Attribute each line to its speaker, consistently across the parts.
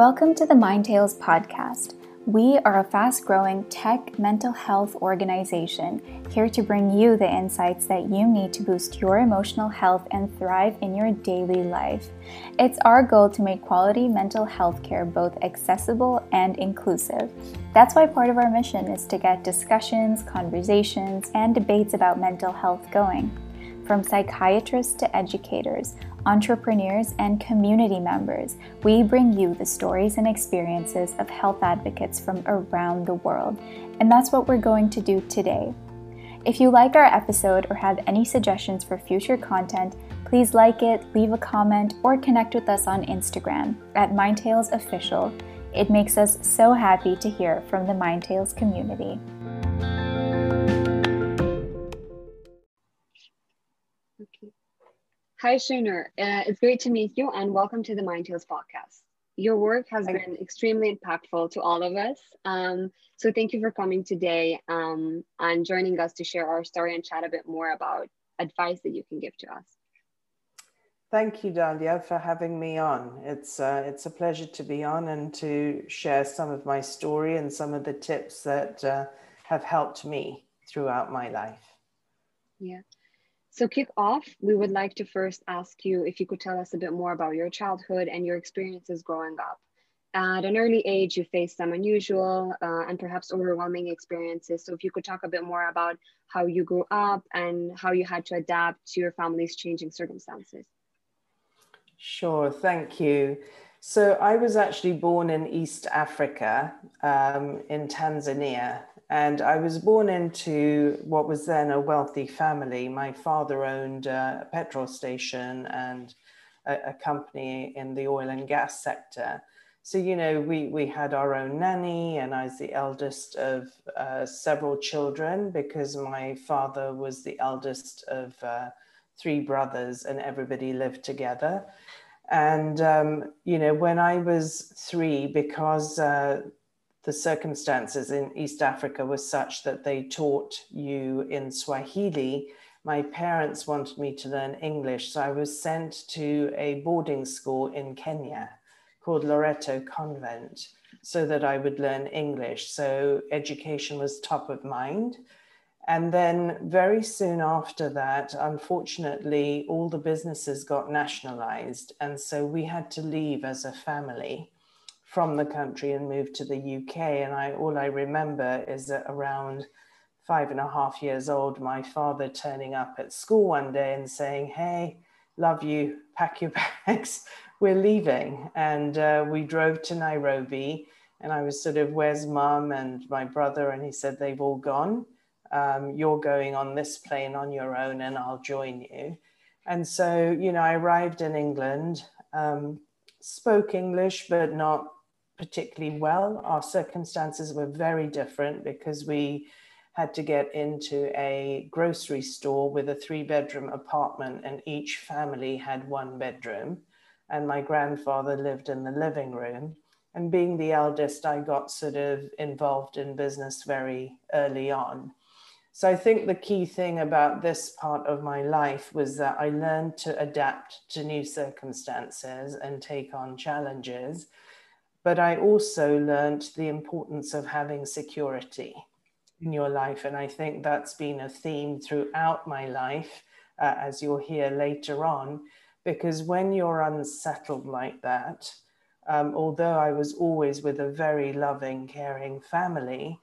Speaker 1: Welcome to the Mind Tales podcast. We are a fast growing tech mental health organization here to bring you the insights that you need to boost your emotional health and thrive in your daily life. It's our goal to make quality mental health care both accessible and inclusive. That's why part of our mission is to get discussions, conversations, and debates about mental health going. From psychiatrists to educators, entrepreneurs, and community members, we bring you the stories and experiences of health advocates from around the world. And that's what we're going to do today. If you like our episode or have any suggestions for future content, please like it, leave a comment, or connect with us on Instagram at MindTales Official. It makes us so happy to hear from the MindTales community.
Speaker 2: Hi, Shainoor. Uh, it's great to meet you and welcome to the Mind Tales podcast. Your work has been extremely impactful to all of us. Um, so thank you for coming today um, and joining us to share our story and chat a bit more about advice that you can give to us.
Speaker 3: Thank you, Dalia, for having me on. It's uh, it's a pleasure to be on and to share some of my story and some of the tips that uh, have helped me throughout my life.
Speaker 2: Yeah. So kick off, we would like to first ask you if you could tell us a bit more about your childhood and your experiences growing up. At an early age, you faced some unusual uh, and perhaps overwhelming experiences. So if you could talk a bit more about how you grew up and how you had to adapt to your family's changing circumstances.
Speaker 3: Sure, thank you. So I was actually born in East Africa, um, in Tanzania, and I was born into what was then a wealthy family. My father owned a petrol station and a, a, company in the oil and gas sector. So, you know, we, we had our own nanny, and I was the eldest of uh, several children because my father was the eldest of uh, three brothers, and everybody lived together. And, um, you know, when I was three, because uh, the circumstances in East Africa were such that they taught you in Swahili. My parents wanted me to learn English, so I was sent to a boarding school in Kenya called Loreto Convent so that I would learn English. So education was top of mind. And then very soon after that, unfortunately, all the businesses got nationalized. And so we had to leave as a family from the country and moved to the UK. And I all I remember is that around five and a half years old, my father turning up at school one day and saying, Hey, love you, pack your bags, we're leaving. And uh, we drove to Nairobi. And I was sort of, Where's mum and my brother? And he said, They've all gone. Um, you're going on this plane on your own, and I'll join you. And so, you know, I arrived in England, um, spoke English, but not particularly well. Our circumstances were very different because we had to get into a grocery store with a three bedroom apartment, and each family had one bedroom. And my grandfather lived in the living room. And being the eldest, I got sort of involved in business very early on. So I think the key thing about this part of my life was that I learned to adapt to new circumstances and take on challenges but I also learned the importance of having security in your life. And I think that's been a theme throughout my life, uh, as you'll hear later on, because when you're unsettled like that, um, although I was always with a very loving, caring family,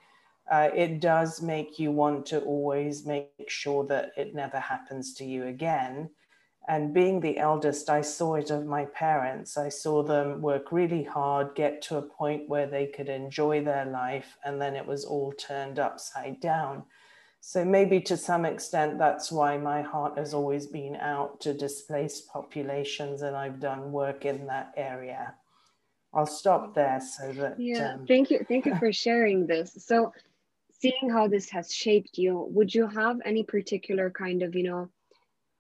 Speaker 3: uh, it does make you want to always make sure that it never happens to you again. And being the eldest, I saw it of my parents. I saw them work really hard, get to a point where they could enjoy their life, and then it was all turned upside down. So, maybe to some extent, that's why my heart has always been out to displaced populations, and I've done work in that area. I'll stop there so that.
Speaker 2: Yeah, um... thank you. Thank you for sharing this. So, seeing how this has shaped you, would you have any particular kind of, you know,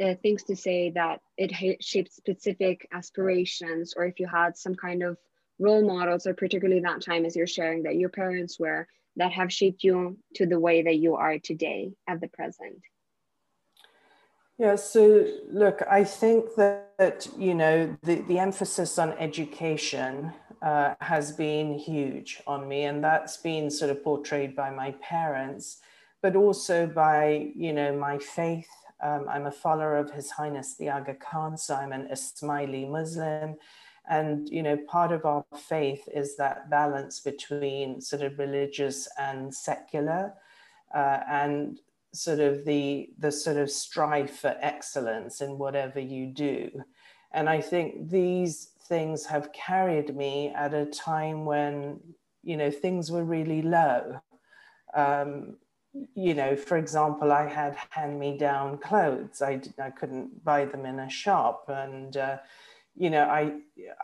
Speaker 2: uh, things to say that it shaped specific aspirations or if you had some kind of role models or particularly that time as you're sharing that your parents were that have shaped you to the way that you are today at the present
Speaker 3: yeah so look i think that you know the, the emphasis on education uh, has been huge on me, and that's been sort of portrayed by my parents, but also by you know my faith. Um, I'm a follower of His Highness the Aga Khan, so I'm an Ismaili Muslim, and you know part of our faith is that balance between sort of religious and secular, uh, and sort of the the sort of strive for excellence in whatever you do. And I think these things have carried me at a time when, you know, things were really low. Um, you know, for example, I had hand-me-down clothes. I, I couldn't buy them in a shop, and uh, you know, I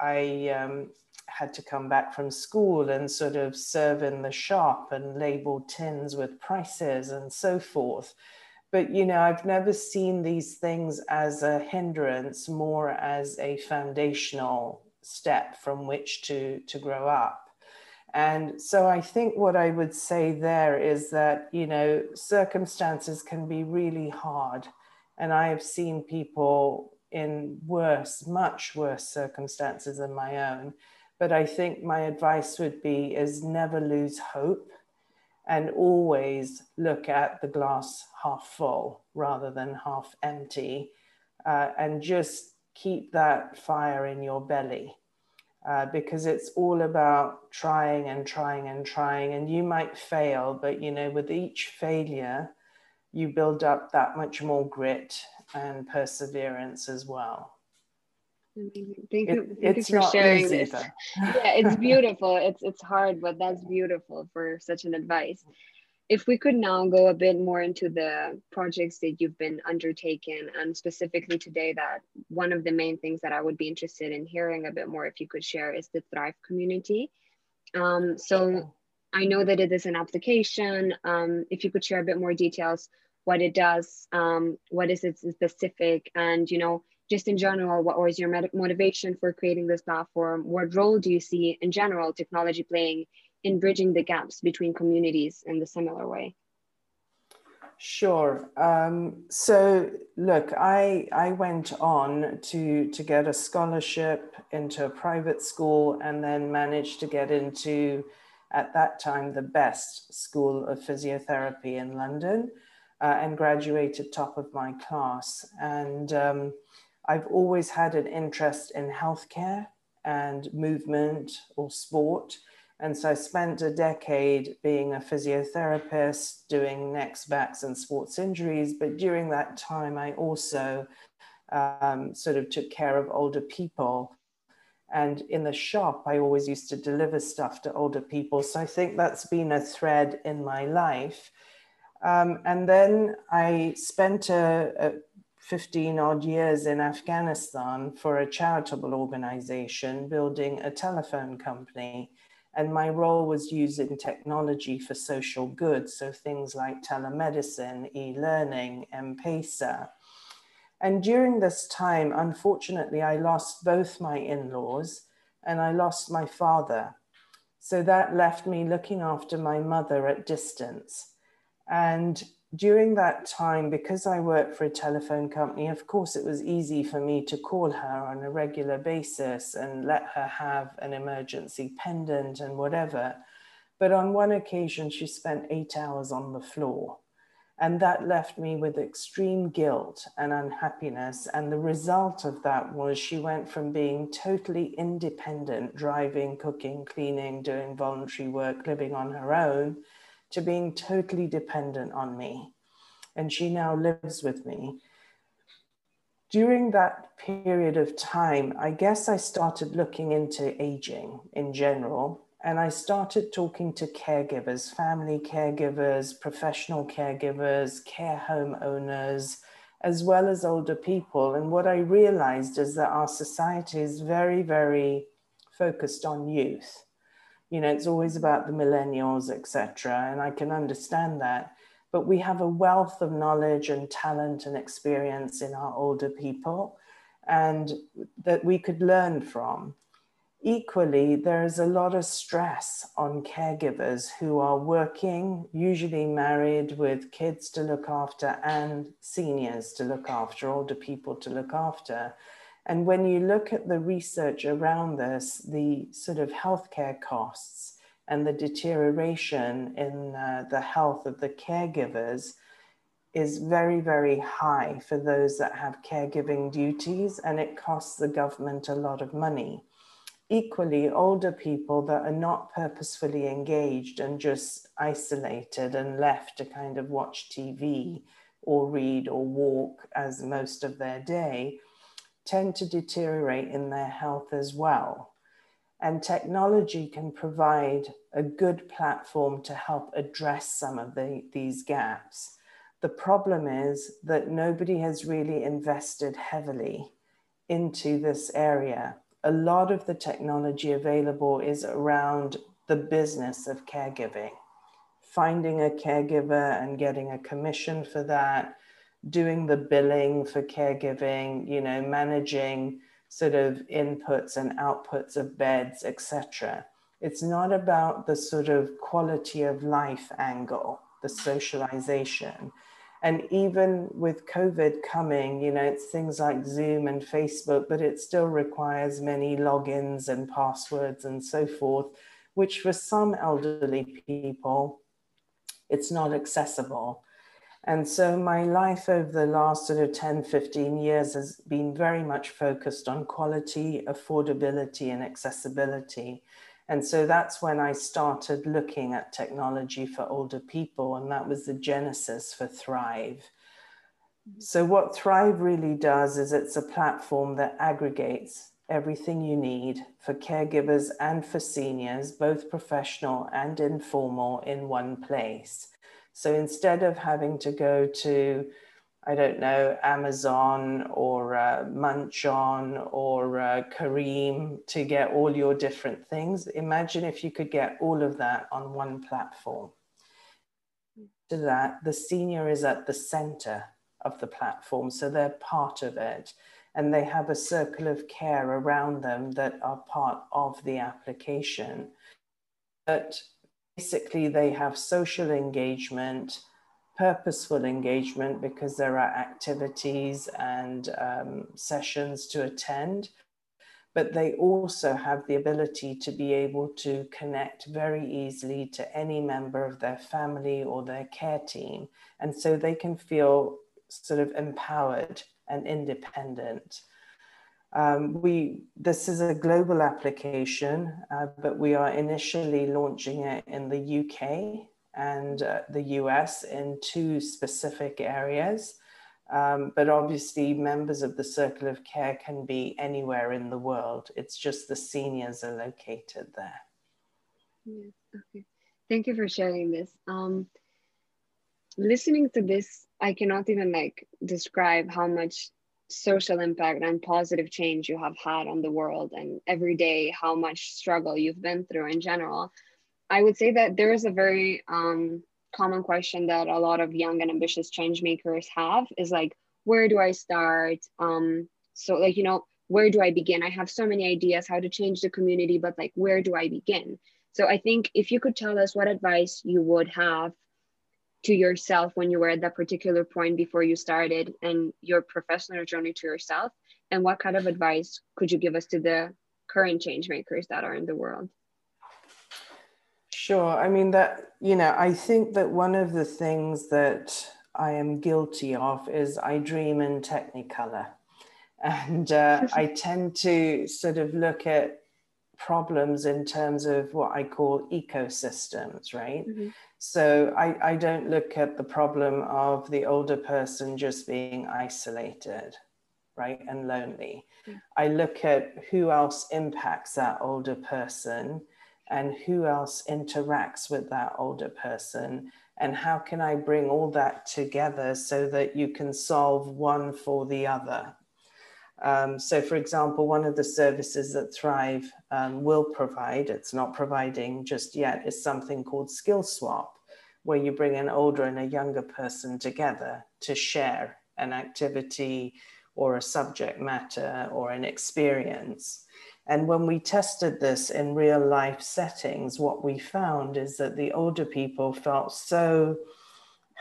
Speaker 3: I um, had to come back from school and sort of serve in the shop and label tins with prices and so forth. But you know i've never seen these things as a hindrance more as a foundational step from which to to grow up and so i think what i would say there is that you know circumstances can be really hard. And i have seen people in worse much worse circumstances than my own. But i think my advice would be is never lose hope and always look at the glass half full rather than half empty uh, and just keep that fire in your belly uh, because it's all about trying and trying and trying and you might fail but you know with each failure you build up that much more grit and perseverance as well
Speaker 2: Amazing. Thank you. Thank you for sharing this. yeah, it's beautiful. It's it's hard, but that's beautiful for such an advice. If we could now go a bit more into the projects that you've been undertaking, and specifically today, that one of the main things that I would be interested in hearing a bit more, if you could share, is the Thrive community. Um, so I know that it is an application. Um, if you could share a bit more details, what it does, um, what is it specific, and you know just in general, what was your motivation for creating this platform? What role do you see in general technology playing in bridging the gaps between communities in the similar way?
Speaker 3: Sure. Um, so look, I I went on to to get a scholarship into a private school and then managed to get into at that time the best school of physiotherapy in London uh, and graduated top of my class and. Um, I've always had an interest in healthcare and movement or sport. And so I spent a decade being a physiotherapist, doing necks, backs, and sports injuries. But during that time, I also um, sort of took care of older people. And in the shop, I always used to deliver stuff to older people. So I think that's been a thread in my life. Um, and then I spent a, a 15 odd years in Afghanistan for a charitable organization building a telephone company. And my role was using technology for social good. So things like telemedicine, e learning, M Pesa. And during this time, unfortunately, I lost both my in laws and I lost my father. So that left me looking after my mother at distance. And during that time, because I worked for a telephone company, of course, it was easy for me to call her on a regular basis and let her have an emergency pendant and whatever. But on one occasion, she spent eight hours on the floor. And that left me with extreme guilt and unhappiness. And the result of that was she went from being totally independent, driving, cooking, cleaning, doing voluntary work, living on her own to being totally dependent on me. And she now lives with me. During that period of time, I guess I started looking into aging in general. And I started talking to caregivers, family caregivers, professional caregivers, care home owners, as well as older people. And what I realized is that our society is very, very focused on youth you know it's always about the millennials etc and i can understand that. But we have a wealth of knowledge and talent and experience in our older people and that we could learn from. Equally there is a lot of stress on caregivers who are working usually married with kids to look after and seniors to look after older people to look after And when you look at the research around this, the sort of healthcare costs and the deterioration in uh, the health of the caregivers is very, very high for those that have caregiving duties, and it costs the government a lot of money. Equally, older people that are not purposefully engaged and just isolated and left to kind of watch TV or read or walk as most of their day tend to deteriorate in their health as well. And technology can provide a good platform to help address some of the, these gaps. The problem is that nobody has really invested heavily into this area. A lot of the technology available is around the business of caregiving, finding a caregiver and getting a commission for that, doing the billing for caregiving, you know, managing sort of inputs and outputs of beds, etc. It's not about the sort of quality of life angle, the socialization. And even with COVID coming, you know, it's things like Zoom and Facebook, but it still requires many logins and passwords and so forth, which for some elderly people, it's not accessible. And so my life over the last sort of 10, 15 years has been very much focused on quality, affordability, and accessibility. And so that's when I started looking at technology for older people, and that was the genesis for Thrive. Mm-hmm. So, what Thrive really does is it's a platform that aggregates everything you need for caregivers and for seniors, both professional and informal, in one place. So, instead of having to go to I don't know, Amazon or uh, Munchon or uh, Careem to get all your different things. Imagine if you could get all of that on one platform. To that, the senior is at the center of the platform, so they're part of it. And they have a circle of care around them that are part of the application. But basically, they have social engagement purposeful engagement because there are activities and um, sessions to attend, but they also have the ability to be able to connect very easily to any member of their family or their care team. And so they can feel sort of empowered and independent. Um, we this is a global application, uh, but we are initially launching it in the UK and uh, the US in two specific areas. Um, but obviously, members of the Circle of Care can be anywhere in the world. It's just the seniors are located there.
Speaker 2: Yes, okay. Thank you for sharing this. Um, listening to this, I cannot even like describe how much social impact and positive change you have had on the world and every day how much struggle you've been through in general I would say that there is a very um, common question that a lot of young and ambitious change makers have is like, where do I start? Um, so like, you know, where do I begin? I have so many ideas how to change the community, but like, where do I begin? So I think if you could tell us what advice you would have to yourself when you were at that particular point before you started and your professional journey to yourself, and what kind of advice could you give us to the current change makers that are in the world?
Speaker 3: Sure. I mean, that, you know, I think that one of the things that I am guilty of is I dream in Technicolor. And uh, I tend to sort of look at problems in terms of what I call ecosystems, right? Mm-hmm. So I, I don't look at the problem of the older person just being isolated, right, and lonely. Mm-hmm. I look at who else impacts that older person and who else interacts with that older person and how can I bring all that together so that you can solve one for the other. Um, so, for example, one of the services that Thrive um, will provide, it's not providing just yet, is something called Skill Swap, where you bring an older and a younger person together to share an activity or a subject matter or an experience. And when we tested this in real life settings, what we found is that the older people felt so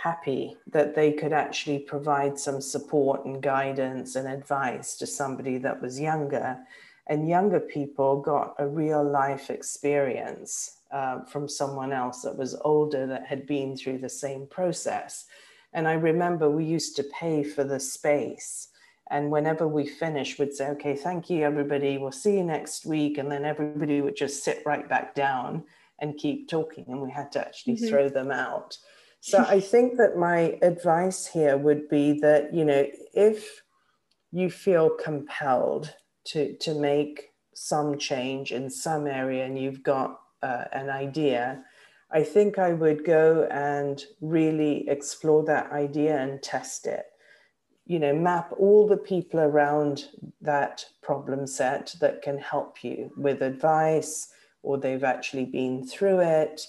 Speaker 3: happy that they could actually provide some support and guidance and advice to somebody that was younger. And younger people got a real life experience uh, from someone else that was older that had been through the same process. And I remember we used to pay for the space. And whenever we finished, we'd say, okay, thank you, everybody. We'll see you next week. And then everybody would just sit right back down and keep talking. And we had to actually mm-hmm. throw them out. So I think that my advice here would be that, you know, if you feel compelled to, to make some change in some area and you've got uh, an idea, I think I would go and really explore that idea and test it. You know, map all the people around that problem set that can help you with advice or they've actually been through it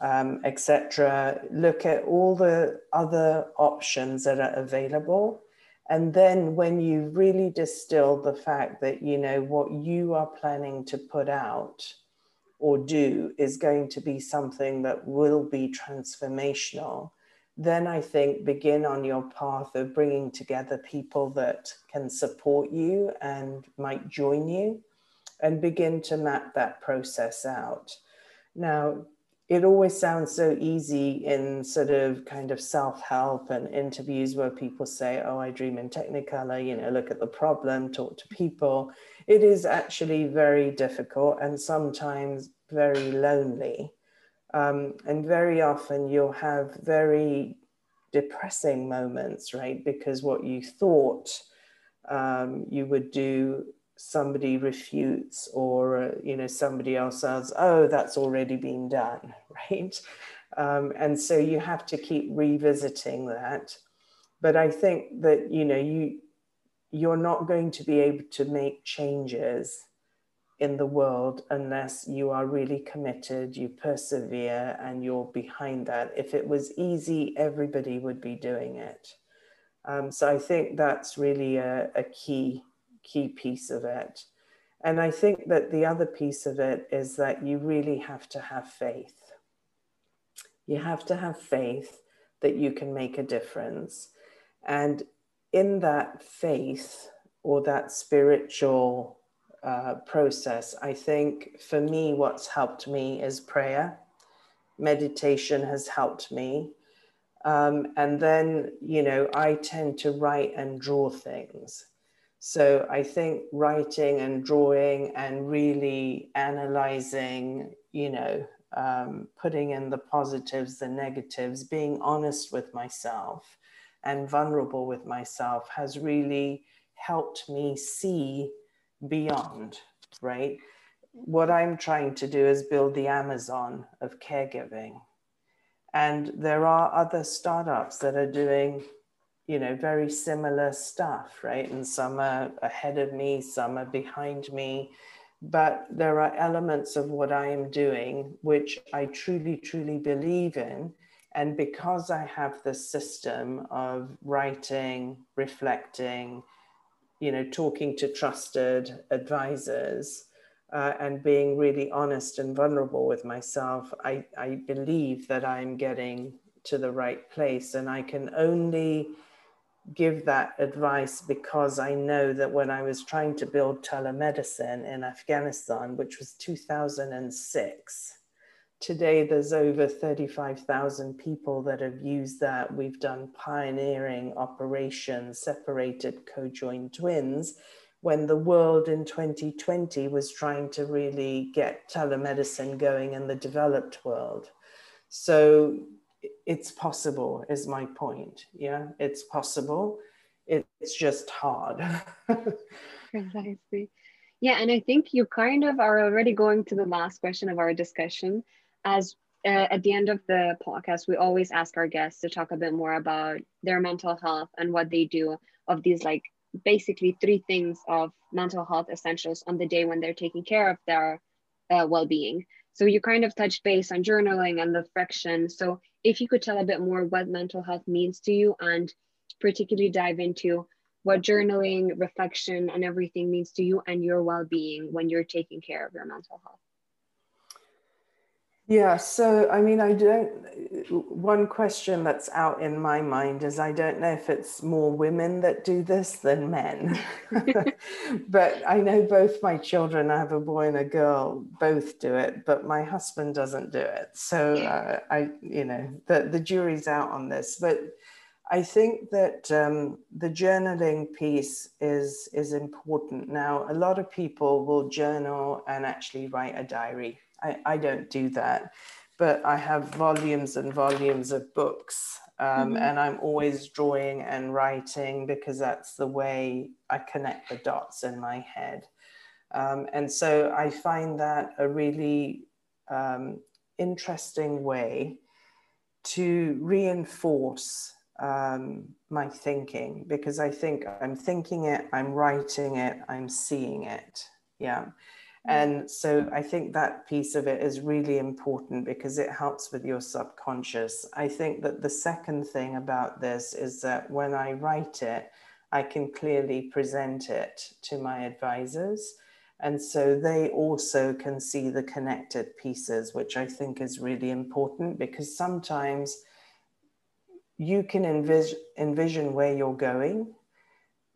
Speaker 3: um, etc. Look at all the other options that are available. And then when you really distill the fact that, you know, what you are planning to put out or do is going to be something that will be transformational, then I think begin on your path of bringing together people that can support you and might join you and begin to map that process out. Now, it always sounds so easy in sort of kind of self-help and interviews where people say oh i dream in technicolor you know look at the problem talk to people. It is actually very difficult and sometimes very lonely. Um, and very often you'll have very depressing moments right? Because what you thought um, you would do somebody refutes or uh, you know somebody else says oh that's already been done right? Um, and so you have to keep revisiting that. But i think that you know you you're not going to be able to make changes in the world unless you are really committed you persevere and you're behind that. If it was easy everybody would be doing it. Um, so i think that's really a, a key key piece of it. And I think that the other piece of it is that you really have to have faith. You have to have faith that you can make a difference. And in that faith or that spiritual uh, process, I think for me, what's helped me is prayer. Meditation has helped me. Um, and then, you know, I tend to write and draw things. So I think writing and drawing and really analyzing, you know, um, putting in the positives, the negatives, being honest with myself and vulnerable with myself has really helped me see beyond, right? What I'm trying to do is build the Amazon of caregiving. And there are other startups that are doing you know, very similar stuff, right? And some are ahead of me, some are behind me. But there are elements of what I am doing which I truly, truly believe in. And because I have this system of writing, reflecting, you know, talking to trusted advisors, uh, and being really honest and vulnerable with myself, I, I believe that I'm getting to the right place. And I can only give that advice because I know that when I was trying to build telemedicine in Afghanistan, which was 2006, today there's over 35,000 people that have used that. We've done pioneering operations, separated co-joined twins, when the world in 2020 was trying to really get telemedicine going in the developed world. So it's possible is my point. Yeah it's possible. It's just hard.
Speaker 2: Precisely. Yeah and i think you kind of are already going to the last question of our discussion. As uh, at the end of the podcast we always ask our guests to talk a bit more about their mental health and what they do of these like basically three things of mental health essentials on the day when they're taking care of their uh, well-being. So you kind of touched base on journaling and the friction. So if you could tell a bit more what mental health means to you and particularly dive into what journaling, reflection, and everything means to you and your well being when you're taking care of your mental health.
Speaker 3: Yeah, so I mean, I don't. One question that's out in my mind is I don't know if it's more women that do this than men. but I know both my children, I have a boy and a girl, both do it, but my husband doesn't do it. So uh, I, you know, the, the jury's out on this. But I think that um, the journaling piece is is important. Now, a lot of people will journal and actually write a diary I, I don't do that, but I have volumes and volumes of books. Um, mm-hmm. And I'm always drawing and writing because that's the way I connect the dots in my head. Um, and so I find that a really um, interesting way to reinforce um, my thinking because I think I'm thinking it, I'm writing it, I'm seeing it. Yeah. And so I think that piece of it is really important because it helps with your subconscious. I think that the second thing about this is that when I write it, I can clearly present it to my advisors. And so they also can see the connected pieces, which I think is really important because sometimes you can envis- envision where you're going,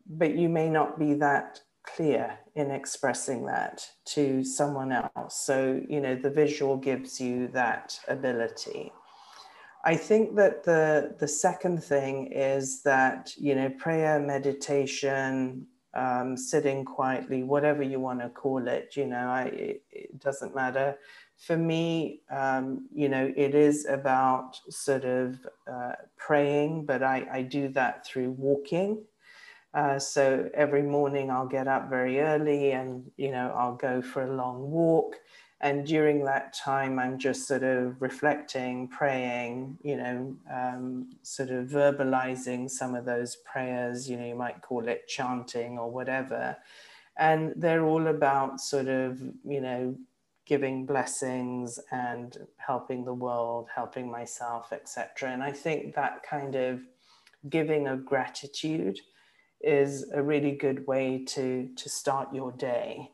Speaker 3: but you may not be that clear in expressing that to someone else. So, you know, the visual gives you that ability. I think that the the second thing is that you know prayer, meditation, um, sitting quietly, whatever you want to call it, you know, I, it, it doesn't matter. For me, um, you know, it is about sort of uh, praying, but I, I do that through walking. Uh, so every morning I'll get up very early and, you know, I'll go for a long walk. And during that time, I'm just sort of reflecting, praying, you know, um, sort of verbalizing some of those prayers, you know, you might call it chanting or whatever. And they're all about sort of, you know, giving blessings and helping the world, helping myself, etc. And I think that kind of giving of gratitude is a really good way to to start your day.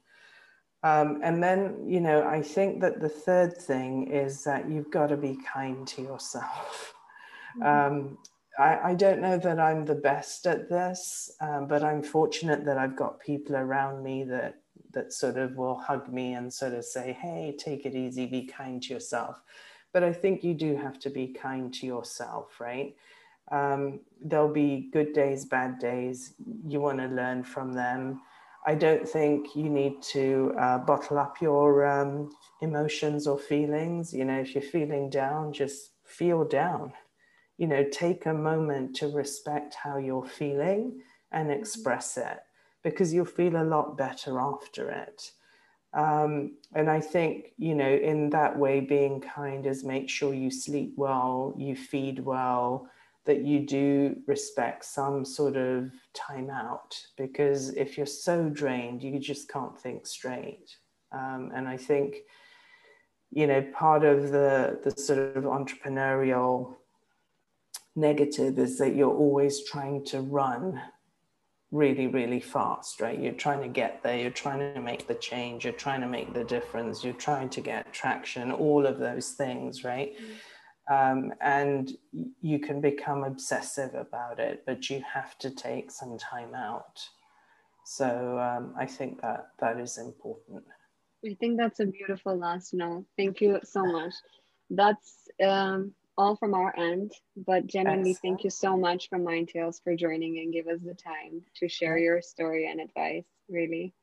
Speaker 3: Um, and then, you know, I think that the third thing is that you've got to be kind to yourself. Mm-hmm. Um, I, I, don't know that I'm the best at this, um, but I'm fortunate that I've got people around me that that sort of will hug me and sort of say, "Hey, take it easy, be kind to yourself." But I think you do have to be kind to yourself, right? Um, there'll be good days, bad days. You want to learn from them. I don't think you need to uh, bottle up your um, emotions or feelings. You know, if you're feeling down, just feel down. You know, take a moment to respect how you're feeling and express it because you'll feel a lot better after it. Um, and I think, you know, in that way, being kind is make sure you sleep well, you feed well, that you do respect some sort of time out because if you're so drained, you just can't think straight. Um, and I think, you know, part of the, the sort of entrepreneurial negative is that you're always trying to run really, really fast, right? You're trying to get there, you're trying to make the change, you're trying to make the difference, you're trying to get traction, all of those things, right? Mm-hmm um, and you can become obsessive about it, but you have to take some time out. So um, I think that that is important.
Speaker 2: I think that's a beautiful last note. Thank you so much. That's um, all from our end, but genuinely Excellent. thank you so much from Mind Tales for joining and give us the time to share your story and advice. Really.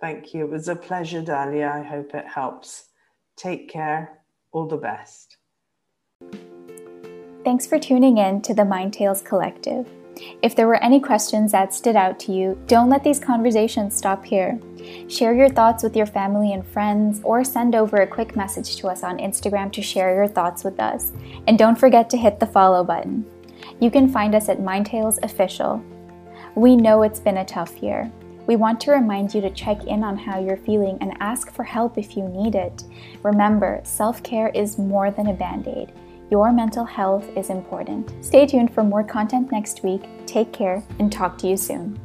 Speaker 3: Thank you. It was a pleasure, Dahlia. I hope it helps. Take care. All the best.
Speaker 1: Thanks for tuning in to the Mind Tales Collective. If there were any questions that stood out to you, don't let these conversations stop here. Share your thoughts with your family and friends, or send over a quick message to us on Instagram to share your thoughts with us. And don't forget to hit the follow button. You can find us at Mind Tales Official. We know it's been a tough year. We want to remind you to check in on how you're feeling and ask for help if you need it. Remember, self care is more than a band aid. Your mental health is important. Stay tuned for more content next week. Take care and talk to you soon.